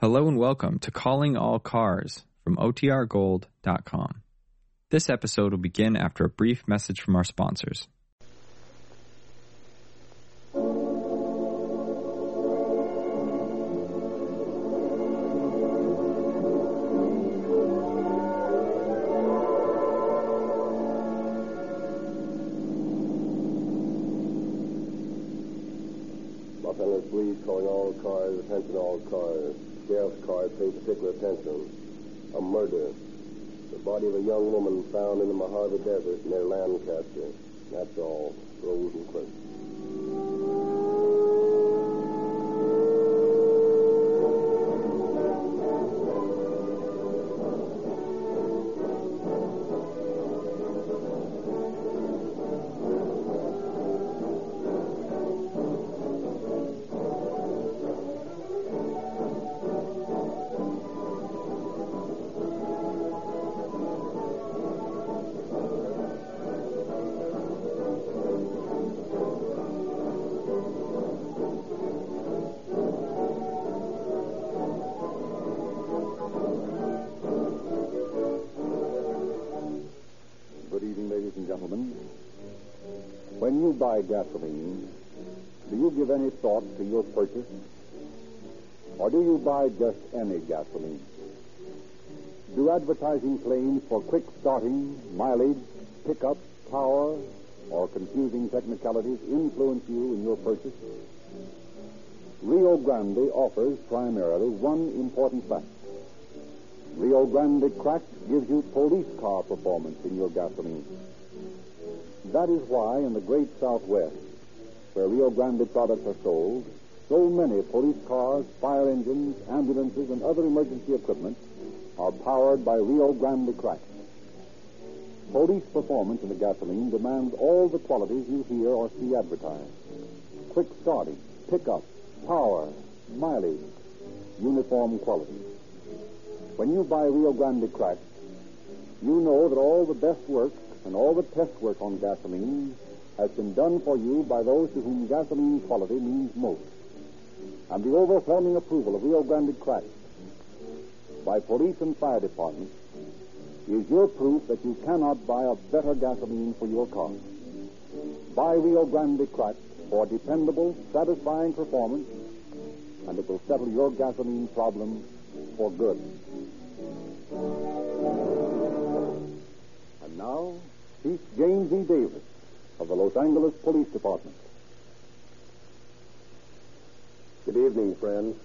Hello and welcome to Calling All Cars from OTRGold.com. This episode will begin after a brief message from our sponsors. Los Angeles calling all cars, attention all cars. Sheriff's cars pay particular attention. A murder. The body of a young woman found in the Mojave Desert near Lancaster. That's all. Rosenquist. Buy gasoline, do you give any thought to your purchase? Or do you buy just any gasoline? Do advertising claims for quick starting, mileage, pickup, power, or confusing technicalities influence you in your purchase? Rio Grande offers primarily one important fact. Rio Grande crack gives you police car performance in your gasoline. That is why in the great Southwest, where Rio Grande products are sold, so many police cars, fire engines, ambulances, and other emergency equipment are powered by Rio Grande Cracked. Police performance in the gasoline demands all the qualities you hear or see advertised. Quick starting, pickup, power, mileage, uniform quality. When you buy Rio Grande Cracked, you know that all the best work and all the test work on gasoline has been done for you by those to whom gasoline quality means most. And the overwhelming approval of Rio Grande Cracked by police and fire departments is your proof that you cannot buy a better gasoline for your car. Buy Rio Grande Cracked for dependable, satisfying performance, and it will settle your gasoline problem for good. And now, Chief James E. Davis of the Los Angeles Police Department. Good evening, friends.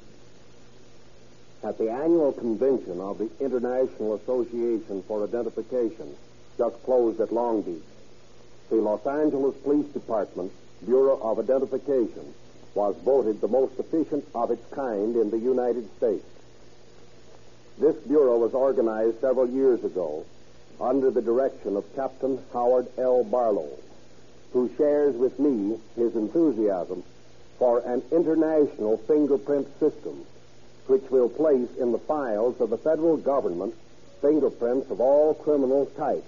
At the annual convention of the International Association for Identification, just closed at Long Beach, the Los Angeles Police Department Bureau of Identification was voted the most efficient of its kind in the United States. This bureau was organized several years ago under the direction of Captain Howard L. Barlow, who shares with me his enthusiasm for an international fingerprint system which will place in the files of the federal government fingerprints of all criminal types,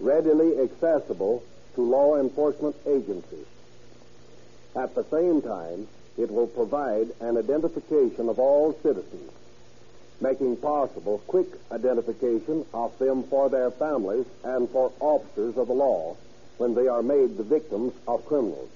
readily accessible to law enforcement agencies. At the same time, it will provide an identification of all citizens, making possible quick identification of them for their families and for officers of the law when they are made the victims of criminals.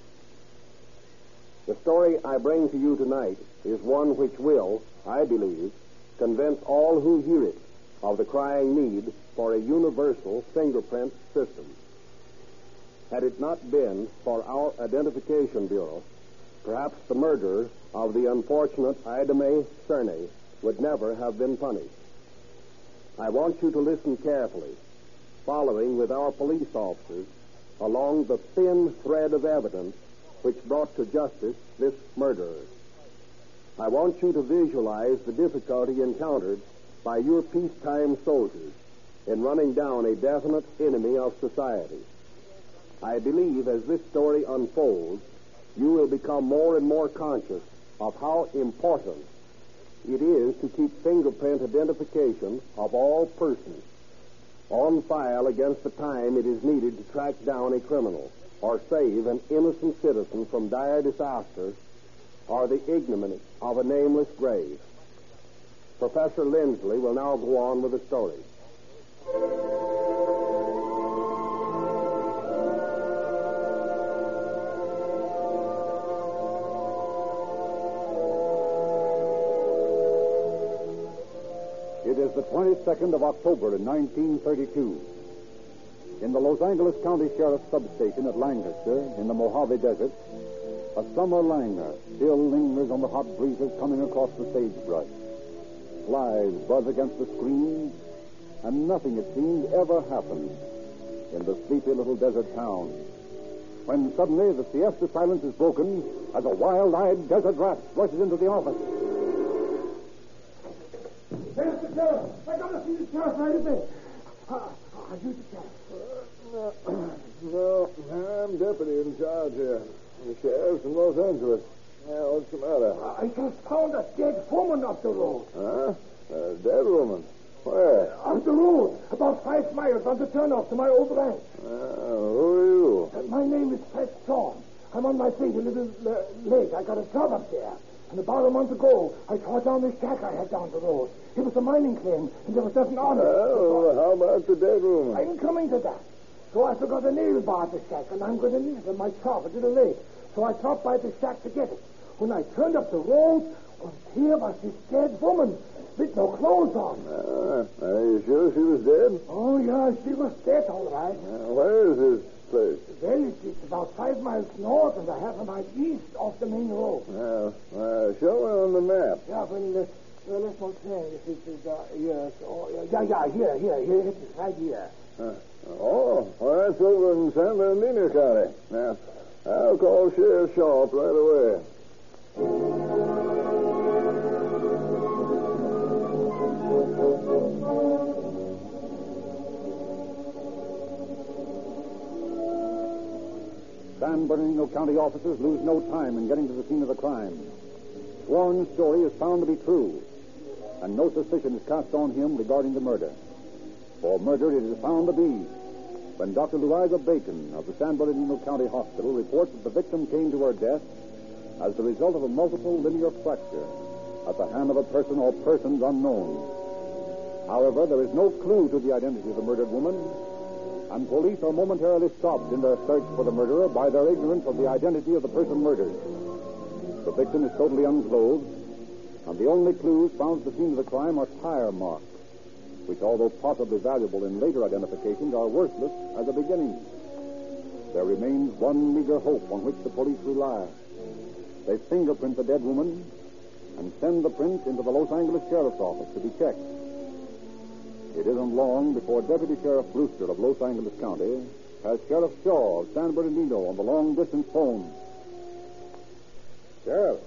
The story I bring to you tonight is one which will, I believe, convince all who hear it of the crying need for a universal fingerprint system. Had it not been for our Identification Bureau, perhaps the murderer of the unfortunate Ida Mae Cerny would never have been punished. I want you to listen carefully, following with our police officers along the thin thread of evidence which brought to justice this murderer. I want you to visualize the difficulty encountered by your peacetime soldiers in running down a definite enemy of society. I believe as this story unfolds, you will become more and more conscious of how important it is to keep fingerprint identification of all persons on file against the time it is needed to track down a criminal or save an innocent citizen from dire disaster or the ignominy of a nameless grave. Professor Lindsley will now go on with the story. 22nd of October in 1932. In the Los Angeles County Sheriff's Substation at Lancaster, in the Mojave Desert, a summer languor still lingers on the hot breezes coming across the sagebrush. Flies buzz against the screens, and nothing, it seems, ever happens in the sleepy little desert town. When suddenly the siesta silence is broken as a wild-eyed desert rat rushes into the office. There's the sheriff. I gotta see the sheriff right away. Are you the sheriff? No, I'm deputy in charge here. The sheriff's in Los Angeles. Yeah, what's the matter? I just found a dead woman off the road. Huh? A dead woman? Where? On the road, about five miles on the turnoff to my old ranch. Uh, who are you? Uh, my name is Fred Shaw. I'm on my way to Little uh, Lake. I got a job up there. And about a month ago, I tore down this shack I had down the road. It was a mining claim, and there was nothing on it. Oh, how about the dead woman? I'm coming to that. So I forgot a nail bar at the shack, and I'm going to leave it in my shop at Little Lake. So I stopped by the shack to get it. When I turned up the road, well, here was this dead woman with no clothes on. Ah, are you sure she was dead? Oh, yeah, she was dead, all right. Uh, where is this place? Well, it's, about five miles north and a half a mile east off the main road. Uh, uh, show me on the map. Yeah, well, uh, well let's not say if it is, uh, yes, oh, yeah, yeah, here, here, here, it is right here. Uh, oh, well, that's over in San Bernardino County. Now, I'll call Sheriff Shaw up right away. San Bernardino County officers lose no time in getting to the scene of the crime. Warren's story is found to be true, and no suspicion is cast on him regarding the murder. For murder it is found to be when Dr. Louisa Bacon of the San Bernardino County Hospital reports that the victim came to her death as the result of a multiple linear fracture at the hand of a person or persons unknown. However, there is no clue to the identity of the murdered woman, and police are momentarily stopped in their search for the murderer by their ignorance of the identity of the person murdered. The victim is totally unclothed, and the only clues found at the scene of the crime are tire marks, which, although possibly valuable in later identifications, are worthless as a beginning. There remains one meager hope on which the police rely. They fingerprint the dead woman and send the print into the Los Angeles Sheriff's Office to be checked. It isn't long before Deputy Sheriff Brewster of Los Angeles County has Sheriff Shaw of San Bernardino on the long distance phone. Sheriff,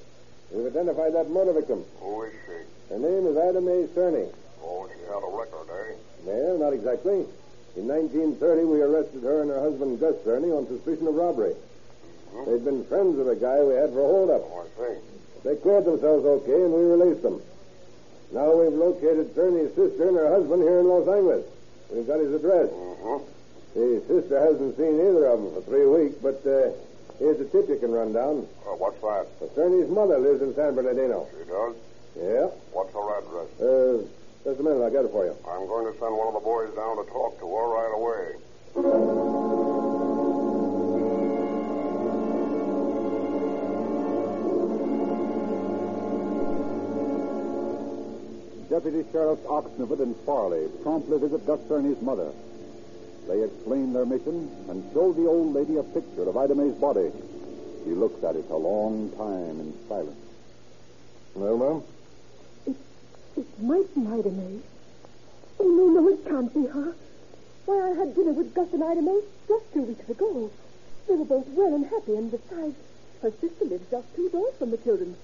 we've identified that murder victim. Who is she? Her name is Ida Mae Cerny. Oh, she had a record, eh? Well, not exactly. In 1930, we arrested her and her husband, Gus Cerny, on suspicion of robbery. They'd been friends of a guy we had for a holdup. Oh, I see. They cleared themselves okay, and we released them. Now we've located Cerny's sister and her husband here in Los Angeles. We've got his address. Mm-hmm. The sister hasn't seen either of them for three weeks, but uh, here's a tip you can run down. Uh, what's that? Cerny's mother lives in San Bernardino. She does? Yeah. What's her address? Uh, just a minute, I'll get it for you. I'm going to send one of the boys down to talk to her right away. Deputy Sheriffs Oxnivett and Farley promptly visit Gus Cerny's mother. They explain their mission and show the old lady a picture of Ida Mae's body. She looks at it a long time in silence. Well, ma'am? It it might be Ida Mae. Oh, no, no, it can't be her. Why, I had dinner with Gus and Ida Mae just two weeks ago. They were both well and happy, and besides, her sister lives just two doors from the children.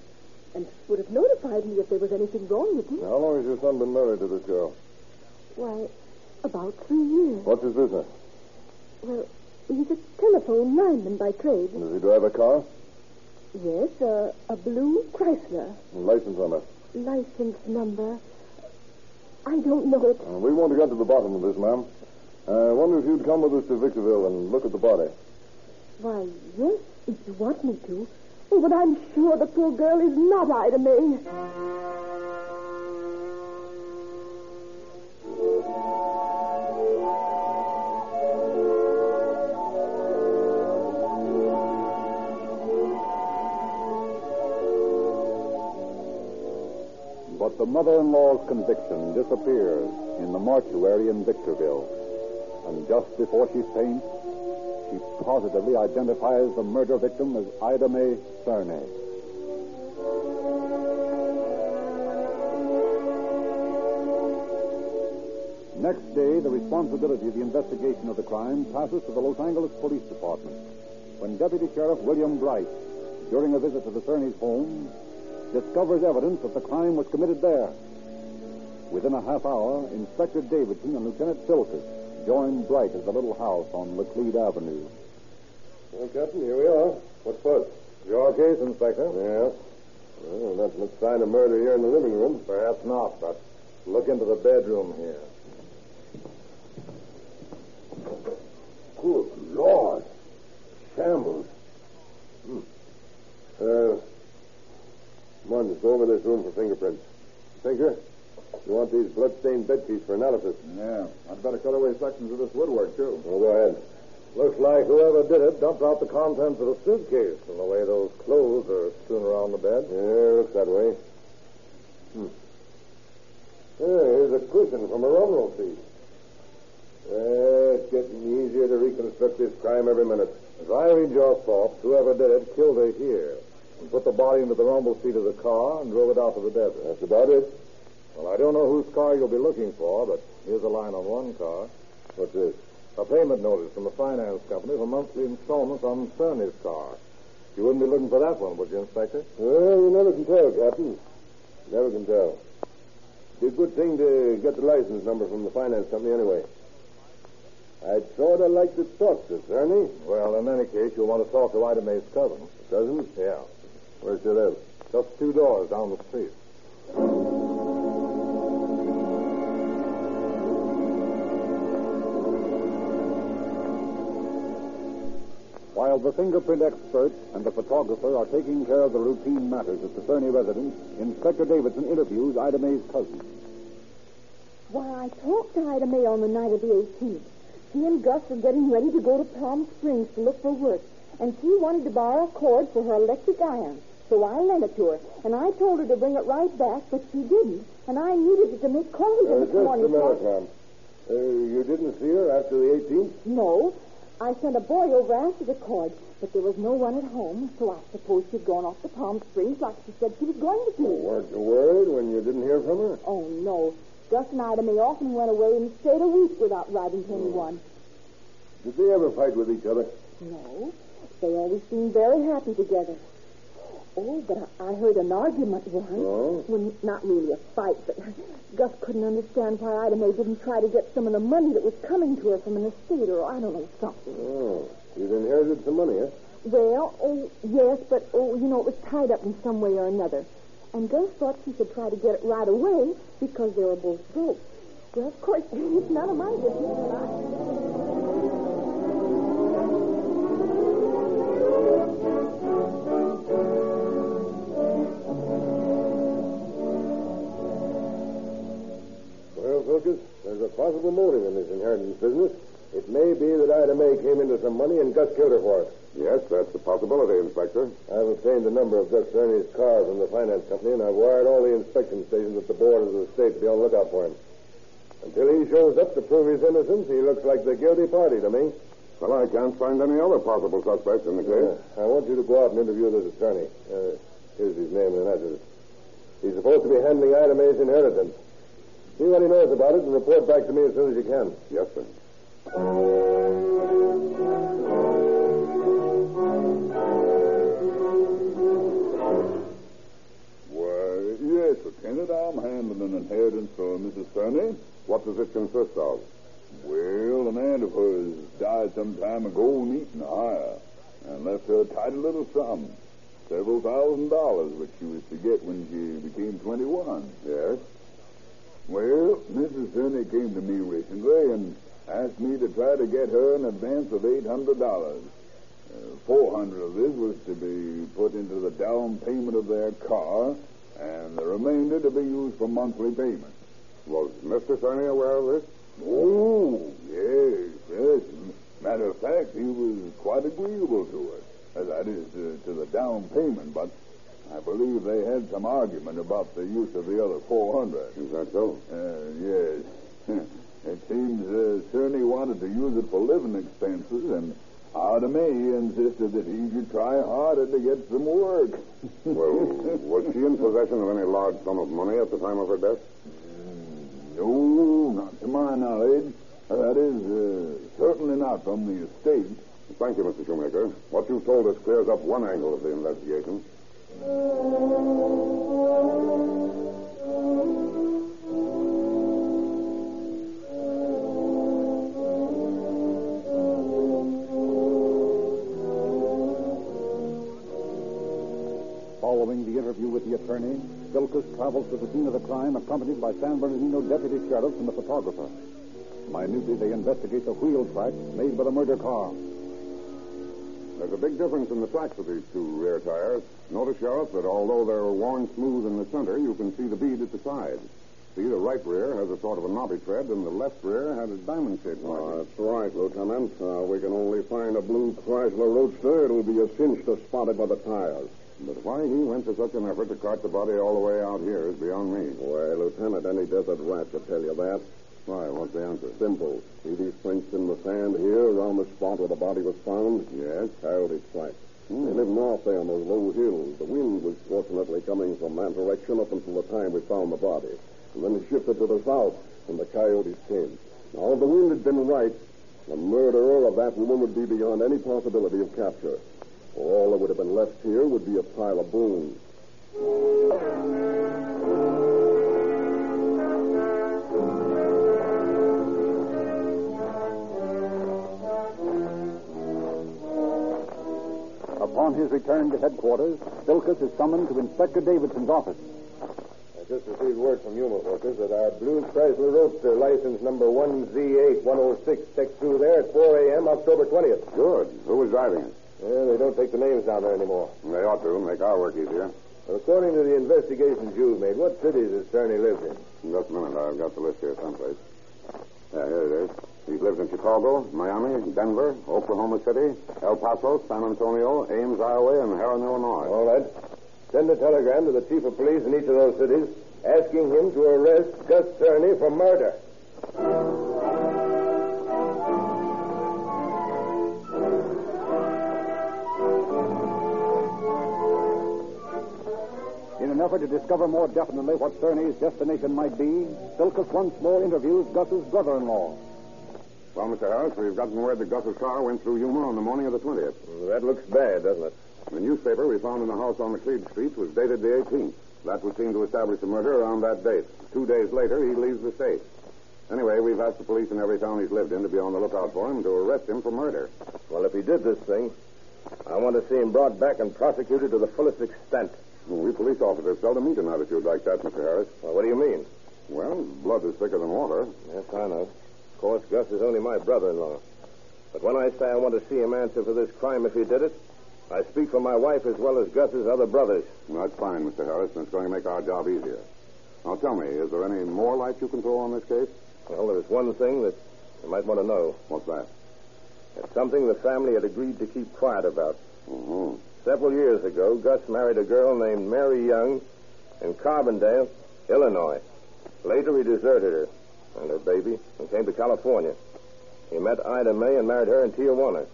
And would have notified me if there was anything wrong with them. How long has your son been married to this girl? Why, about three years. What's his business? Well, he's a telephone lineman by trade. Does he drive a car? Yes, uh, a blue Chrysler. License number. License number. I don't know it. Uh, we want to get to the bottom of this, ma'am. Uh, I wonder if you'd come with us to Victorville and look at the body. Why, yes, if you want me to. Oh, but I'm sure the poor girl is not Ida May. But the mother-in-law's conviction disappears in the mortuary in Victorville. And just before she faints, she positively identifies the murder victim as Ida Mae Cerny. Next day, the responsibility of the investigation of the crime passes to the Los Angeles Police Department. When Deputy Sheriff William Bright, during a visit to the Cernys' home, discovers evidence that the crime was committed there. Within a half hour, Inspector Davidson and Lieutenant Silkus join Bright at the little house on Laclede Avenue. Well, Captain, here we are. What's first? Your case, Inspector? Yes. Well, not much sign of murder here in the living room. Perhaps not, but look into the bedroom here. Good Lord. Shambles. Hmm. Uh, come on, let's go over this room for fingerprints. Tinker, you want these bloodstained bed sheets for analysis? Yeah. I'd better cut away sections of this woodwork, too. Well, go ahead. Looks like whoever did it dumped out the contents of the suitcase from the way those clothes are strewn around the bed. Yeah, looks that way. Hmm. Yeah, here's a cushion from a rumble seat. Uh, it's getting easier to reconstruct this crime every minute. As I read your thoughts, whoever did it killed her here and put the body into the rumble seat of the car and drove it out to the desert. That's about it. Well, I don't know whose car you'll be looking for, but here's a line on one car. What's this? A payment notice from the finance company for monthly installments on Cerny's car. You wouldn't be looking for that one, would you, Inspector? Well, you never can tell, Captain. Never can tell. Be a good thing to get the license number from the finance company anyway. I'd sort of like to talk to Cerny. Well, in any case, you'll want to talk to Ida Mae's cousin. Cousin? Yeah. Where she live? Just two doors down the street. While the fingerprint expert and the photographer are taking care of the routine matters at the Cerny residence, Inspector Davidson interviews Ida Mae's cousin. Why, I talked to Ida Mae on the night of the 18th. She and Gus were getting ready to go to Palm Springs to look for work, and she wanted to borrow a cord for her electric iron. So I lent it to her, and I told her to bring it right back, but she didn't. And I needed it to make coffee Uh, this just morning. a minute, ma'am. Uh, you didn't see her after the 18th? No. I sent a boy over after the cord, but there was no one at home, so I suppose she'd gone off to Palm Springs like she said she was going to do. Weren't you worried when you didn't hear from her? Oh, no. Gus and Ida Mae often went away and stayed a week without writing to anyone. Did they ever fight with each other? No. They always seemed very happy together. Oh, but I, I heard an argument once. Oh? Well, not really a fight, but Gus couldn't understand why Ida Mae didn't try to get some of the money that was coming to her from an estate or I don't know, something. Oh. You'd inherited some money, huh? Well, oh, yes, but, oh, you know, it was tied up in some way or another. And Gus thought she should try to get it right away because they were both broke. Well, of course, it's none of my business. Possible motive in this inheritance business. It may be that Ida Mae came into some money and Gus killed her for it. Yes, that's a possibility, Inspector. I've obtained the number of Gus Cerny's car from the finance company, and I've wired all the inspection stations at the borders of the state to be on the lookout for him. Until he shows up to prove his innocence, he looks like the guilty party to me. Well, I can't find any other possible suspects in the case. I want you to go out and interview this attorney. Uh, here's his name and address. He's supposed to be handling Ida Mae's inheritance. See what he knows about it and report back to me as soon as you can. Yes, sir. Why, yes, Lieutenant. I'm handling an inheritance for Mrs. Cerny. What does it consist of? Well, an aunt of hers died some time ago in Eaton, Ohio, and left her a tidy little sum, several thousand dollars, which she was to get when she became 21. Yes. Well, Mrs. Cerny came to me recently and asked me to try to get her an advance of $800. Uh, 400 of this was to be put into the down payment of their car, and the remainder to be used for monthly payments. Was Mr. Cerny aware of this? Oh, yes, yes. Matter of fact, he was quite agreeable to it. That is, uh, to the down payment, but I believe they had some argument about the use of the other 400. Is that so? Uh, yes. it seems uh, Cerny wanted to use it for living expenses, and Ida May insisted that he should try harder to get some work. Well, was she in possession of any large sum of money at the time of her death? No, not to my knowledge. Uh, that is, uh, certainly not from the estate. Thank you, Mr. Shoemaker. What you've told us clears up one angle of the investigation. Following the interview with the attorney, Vilkus travels to the scene of the crime accompanied by San Bernardino deputy sheriffs and the photographer. Minutely, they investigate the wheel tracks made by the murder car. There's a big difference in the tracks of these two rear tires. Notice, Sheriff, that although they're worn smooth in the center, you can see the bead at the side. See, the right rear has a sort of a knobby tread, and the left rear has a diamond-shaped Oh, marking. that's right, Lieutenant. Uh, we can only find a blue Chrysler Roadster. It'll be a cinch to spot it by the tires. But why he went to such an effort to cart the body all the way out here is beyond me. Well, Lieutenant, any desert rat would tell you that. Why, what's the answer? Simple. See these prints in the sand here around the spot where the body was found? Yes? Coyote tracks. Hmm. They live north there on those low hills. The wind was fortunately coming from that direction up until the time we found the body. And then it shifted to the south, and the coyotes came. Now, if the wind had been right, the murderer of that woman would be beyond any possibility of capture. All that would have been left here would be a pile of bones. Upon his return to headquarters, Vilkus is summoned to Inspector Davidson's office. I just received word from Yuma workers that our blue Chrysler Roadster, license number 1Z8106, checked through there at 4 a.m. October 20th. Good. Who was driving it? Yeah, they don't take the names down there anymore. They ought to make our work easier. But according to the investigations you've made, what cities has Cerny lived in? Just a minute. I've got the list here someplace. Yeah, here it is. He's lived in Chicago, Miami, Denver, Oklahoma City, El Paso, San Antonio, Ames, Iowa, and Herrin, Illinois. All right. Send a telegram to the chief of police in each of those cities asking him to arrest Gus Cerny for murder. In an effort to discover more definitely what Cerny's destination might be, Vilkus once more interviews Gus's brother-in-law. Well, Mr. Harris, we've gotten word that Gus's car went through Yuma on the morning of the 20th. That looks bad, doesn't it? The newspaper we found in the house on McLeod Street was dated the 18th. That would seem to establish the murder around that date. Two days later, he leaves the state. Anyway, we've asked the police in every town he's lived in to be on the lookout for him to arrest him for murder. Well, if he did this thing, I want to see him brought back and prosecuted to the fullest extent. Well, we police officers seldom meet an attitude like that, Mr. Harris. Well, what do you mean? Well, blood is thicker than water. Yes, I know. Of course, Gus is only my brother-in-law. But when I say I want to see him answer for this crime if he did it, I speak for my wife as well as Gus's other brothers. Well, that's fine, Mr. Harris, and it's going to make our job easier. Now, tell me, is there any more light you can throw on this case? Well, there's one thing that you might want to know. What's that? It's something the family had agreed to keep quiet about. Mm-hmm. Several years ago, Gus married a girl named Mary Young in Carbondale, Illinois. Later, he deserted her and her baby and came to California. He met Ida May and married her in Tijuana.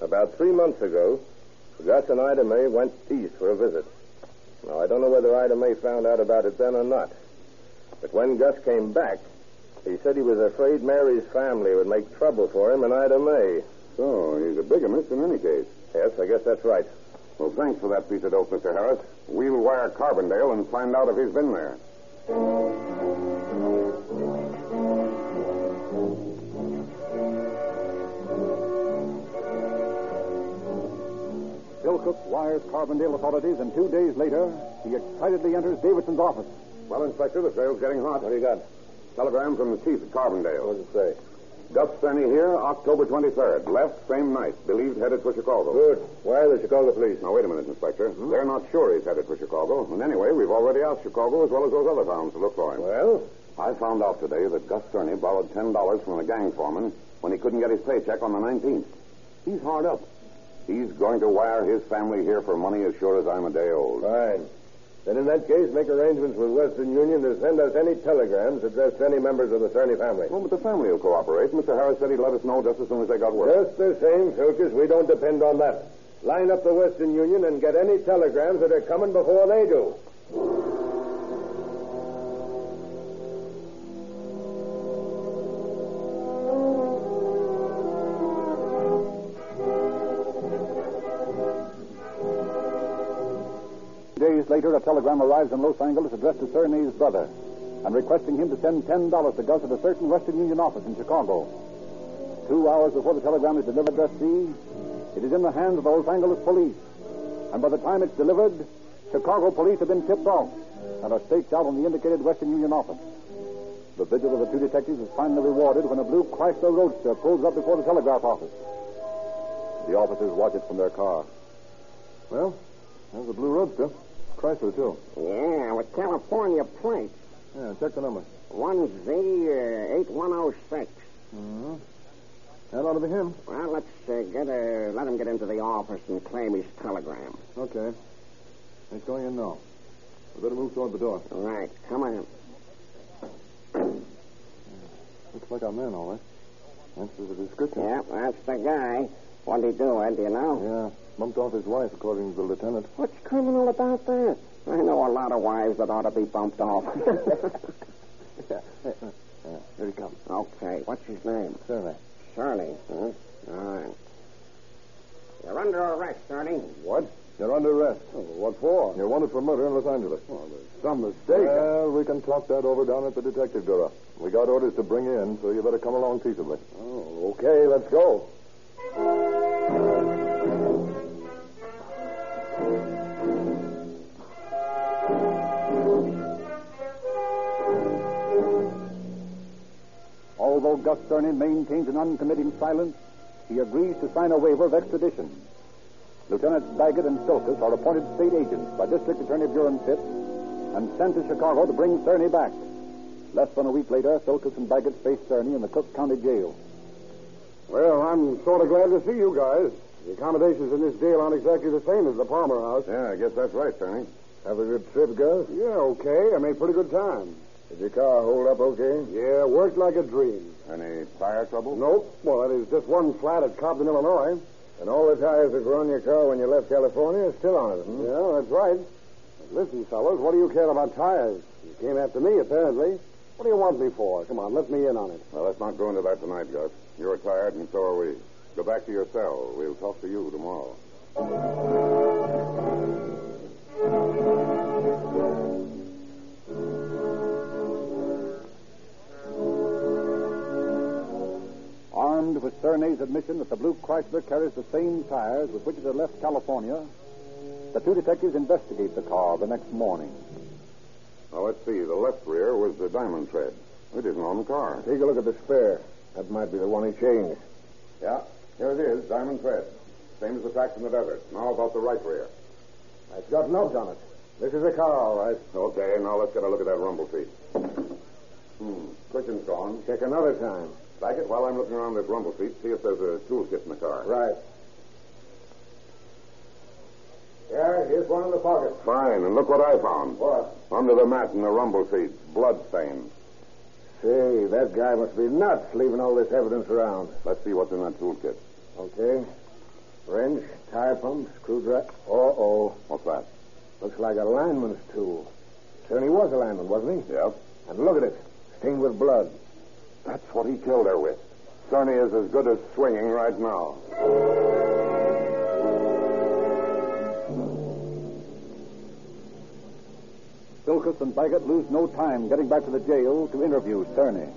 About three months ago, Gus and Ida May went east for a visit. Now, I don't know whether Ida May found out about it then or not. But when Gus came back, he said he was afraid Mary's family would make trouble for him and Ida May. So, he's a bigamist in any case. Yes, I guess that's right. Well, thanks for that piece of dope, Mr. Harris. We'll wire Carbondale and find out if he's been there. Vilkus wires Carbondale authorities, and two days later, he excitedly enters Davidson's office. Well, Inspector, the trail's getting hot. What do you got? Telegram from the chief at Carbondale. What does it say? Gus Cerny here, October 23rd. Left same night. Believed headed for Chicago. Good. Why the Chicago police? Now, wait a minute, Inspector. Hmm? They're not sure he's headed for Chicago. And anyway, we've already asked Chicago as well as those other towns to look for him. Well, I found out today that Gus Cerny borrowed $10 from a gang foreman when he couldn't get his paycheck on the 19th. He's hard up. He's going to wire his family here for money as sure as I'm a day old. Fine. Then in that case, make arrangements with Western Union to send us any telegrams addressed to any members of the Cerny family. Well, but the family will cooperate. Mr. Harris said he'd let us know just as soon as they got word. Just the same, Filkis, we don't depend on that. Line up the Western Union and get any telegrams that are coming before they do. Later, a telegram arrives in Los Angeles addressed to Cerny's brother and requesting him to send $10 to Gus at a certain Western Union office in Chicago. Two hours before the telegram is delivered at it is in the hands of the Los Angeles police. And by the time it's delivered, Chicago police have been tipped off and are staked out on the indicated Western Union office. The vigil of the two detectives is finally rewarded when a blue Chrysler Roadster pulls up before the telegraph office. The officers watch it from their car. Well, there's a blue roadster. Chrysler, too. Yeah, with California plates. Yeah, check the number. 1Z8106. Mm-hmm. That ought to be him. Well, let's uh, get uh, let him get into the office and claim his telegram. Okay. He's going in now. We better move toward the door. All right, come on. Looks like our man, all right. Answers the description. Yeah, that's the guy. What'd he do, Ed? Do you know? Yeah. Bumped off his wife, according to the lieutenant. What's criminal about that? I know a lot of wives that ought to be bumped off. yeah. yeah. Here he comes. Okay. What's his name? Cerny. Cerny, huh? All right. You're under arrest, Cerny. What? You're under arrest. Oh, what for? You're wanted for murder in Los Angeles. Oh, there's some mistake. Well, we can talk that over down at the detective bureau. We got orders to bring in, so you better come along peaceably. Oh, okay, let's go. Although Gus Cerny maintains an uncommitting silence, he agrees to sign a waiver of extradition. Lieutenants Baggett and Silkus are appointed state agents by District Attorney Buron Fitts and sent to Chicago to bring Cerny back. Less than a week later, Silkus and Baggett face Cerny in the Cook County Jail. Well, I'm sort of glad to see you guys. The accommodations in this deal aren't exactly the same as the Palmer house. Yeah, I guess that's right, Cerny. Have a good trip, Gus? Yeah, okay. I made pretty good time. Did your car hold up okay? Yeah, worked like a dream. Any tire trouble? Nope. Well, that is just one flat at Cobden, Illinois. And all the tires that were on your car when you left California are still on it, hmm? Yeah, that's right. Listen, fellows, what do you care about tires? You came after me, apparently. What do you want me for? Come on, let me in on it. Well, let's not go into that tonight, Gus. You're tired, and so are we. Go back to your cell. We'll talk to you tomorrow. Armed with Cerny's admission that the blue Chrysler carries the same tires with which it had left California, the two detectives investigate the car the next morning. Now, let's see. The left rear was the diamond tread. It isn't on the car. Take a look at the spare. That might be the one he changed. Yeah, here it is, diamond thread. Same as the tracks in the desert. Now about the right rear. It's got nubs on it. This is a car, all right. Okay, now let's get a look at that rumble seat. Hmm, cushion's gone. Check another time. Back it while I'm looking around this rumble seat, see if there's a toolkit in the car. Right. Yeah, here's one in the pocket. Fine, and look what I found. What? Under the mat in the rumble seat, blood stain. Say, that guy must be nuts leaving all this evidence around. Let's see what's in that toolkit. Okay. Wrench, tire pump, screwdriver. Uh-oh. What's that? Looks like a lineman's tool. Certainly was a lineman, wasn't he? Yep. And look at it. Stained with blood. That's what he killed her with. Cerny is as good as swinging right now. Silkus and Baggett lose no time getting back to the jail to interview Cerny.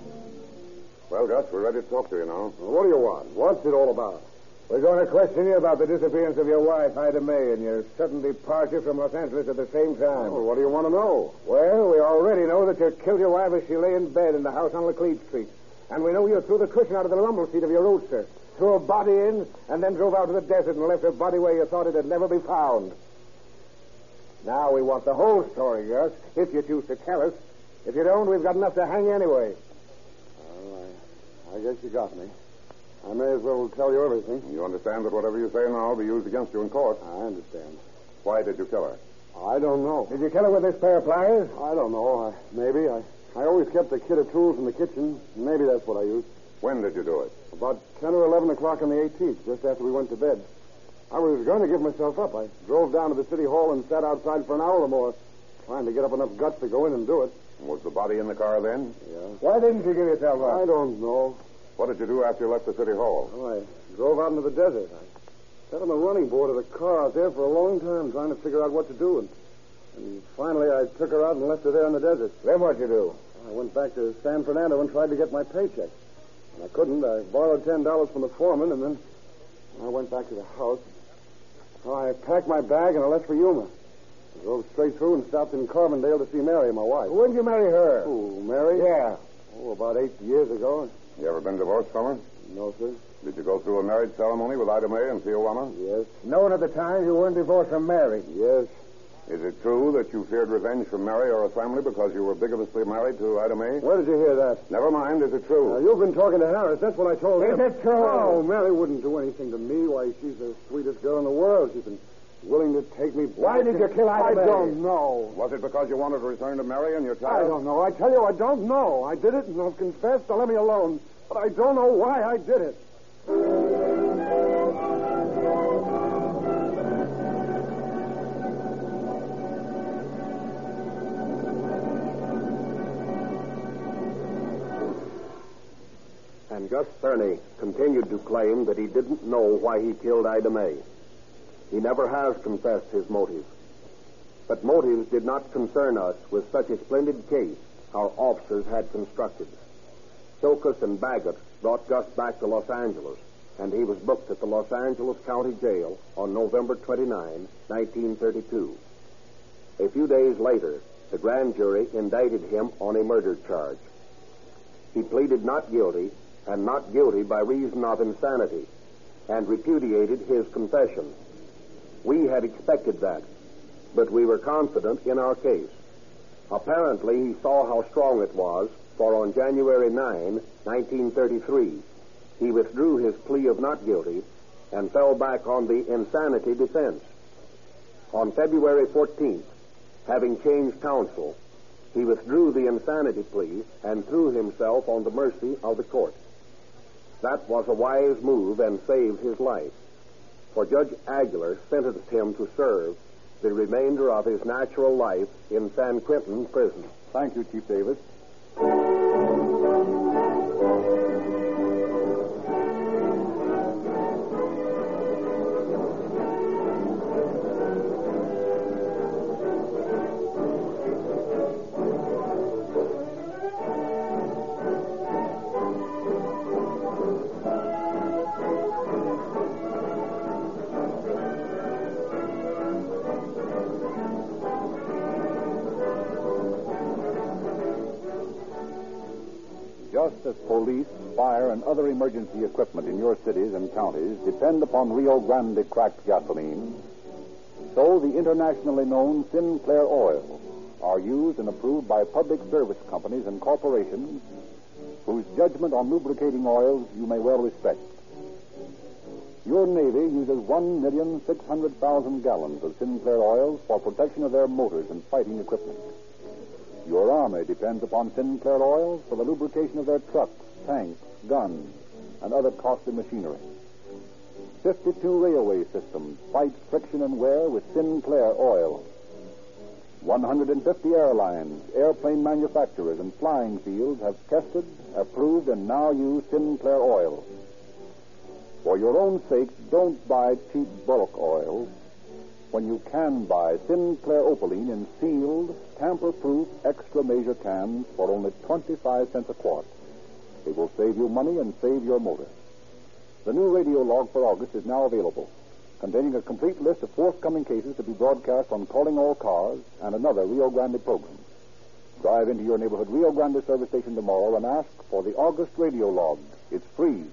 Well, Gus, we're ready to talk to you now. What do you want? What's it all about? We're going to question you about the disappearance of your wife, Ida May, and your sudden departure from Los Angeles at the same time. Well, what do you want to know? Well, we already know that you killed your wife as she lay in bed in the house on Laclede Street. And we know you threw the cushion out of the rumble seat of your roadster, threw a body in, and then drove out to the desert and left her body where you thought it would never be found. Now we want the whole story, Gus, if you choose to tell us. If you don't, we've got enough to hang you anyway. All right. I guess you got me. I may as well tell you everything. You understand that whatever you say now will be used against you in court. I understand. Why did you kill her? I don't know. Did you kill her with this pair of pliers? I don't know. I, maybe. I, I always kept a kit of tools in the kitchen. Maybe that's what I used. When did you do it? About 10 or 11 o'clock on the 18th, just after we went to bed. I was going to give myself up. I drove down to the city hall and sat outside for an hour or more, trying to get up enough guts to go in and do it. Was the body in the car then? Yeah. Why didn't you give yourself up? I don't know. What did you do after you left the city hall? Well, I drove out into the desert. I sat on the running board of the car out there for a long time trying to figure out what to do. And, and finally, I took her out and left her there in the desert. Then what'd you do? I went back to San Fernando and tried to get my paycheck. When I couldn't, I borrowed $10 from the foreman, and then I went back to the house. So I packed my bag and I left for Yuma. I drove straight through and stopped in Carbondale to see Mary, my wife. When did you marry her? Who, Mary? Yeah. Oh, about eight years ago. You ever been divorced from her? No, sir. Did you go through a marriage ceremony with Ida May in Tijuana? Yes. Knowing at the time you weren't divorced from Mary. Yes. Is it true that you feared revenge from Mary or her family because you were bigorously married to Ida May? Where did you hear that? Never mind. Is it true? Now, you've been talking to Harris. That's what I told Is him. it true? No, Mary wouldn't do anything to me. Why, she's the sweetest girl in the world. She's been willing to take me back. Why did you kill Ida I May? don't know. Was it because you wanted to return to Mary and your child? I don't know. I tell you, I don't know. I did it, and I've confessed. Now let me alone. But I don't know why I did it. Gus Cerny continued to claim that he didn't know why he killed Ida May. He never has confessed his motive. But motives did not concern us with such a splendid case our officers had constructed. Silkus and Baggett brought Gus back to Los Angeles, and he was booked at the Los Angeles County Jail on November 29, 1932. A few days later, the grand jury indicted him on a murder charge. He pleaded not guilty and not guilty by reason of insanity and repudiated his confession. We had expected that, but we were confident in our case. Apparently, he saw how strong it was, for on January 9, 1933, he withdrew his plea of not guilty and fell back on the insanity defense. On February 14th, having changed counsel, he withdrew the insanity plea and threw himself on the mercy of the court. That was a wise move and saved his life, for Judge Aguilar sentenced him to serve the remainder of his natural life in San Quentin prison. Thank you, Chief Davis. As police, fire, and other emergency equipment in your cities and counties depend upon Rio Grande cracked gasoline, so the internationally known Sinclair oils are used and approved by public service companies and corporations whose judgment on lubricating oils you may well respect. Your Navy uses 1,600,000 gallons of Sinclair oils for protection of their motors and fighting equipment. Your Army depends upon Sinclair oils for the lubrication of their trucks, tanks, guns, and other costly machinery. 52 railway systems fight friction and wear with Sinclair oil. 150 airlines, airplane manufacturers, and flying fields have tested, approved, and now use Sinclair oil. For your own sake, don't buy cheap bulk oils when you can buy Sinclair Opaline in sealed, tamper-proof, extra measure cans for only 25 cents a quart. It will save you money and save your motor. The new radio log for August is now available, containing a complete list of forthcoming cases to be broadcast on Calling All Cars and another Rio Grande program. Drive into your neighborhood Rio Grande service station tomorrow and ask for the August radio log. It's free.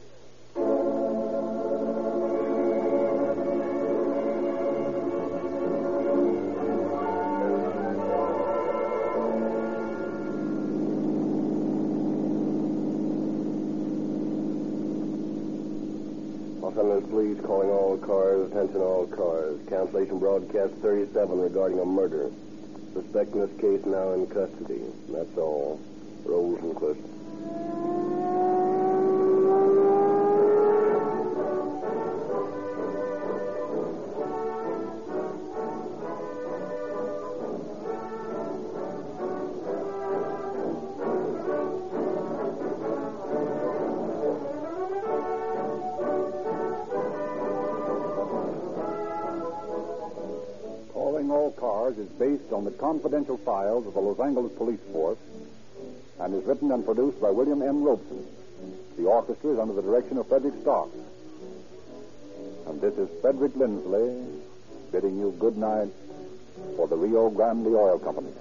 Angeles Police calling all cars. Attention all cars. Cancellation broadcast 37 regarding a murder. Suspect in this case now in custody. That's all. Rosenquist. Confidential files of the Los Angeles Police Force and is written and produced by William N. Robson. The orchestra is under the direction of Frederick Stark. And this is Frederick Lindsley bidding you good night for the Rio Grande Oil Company.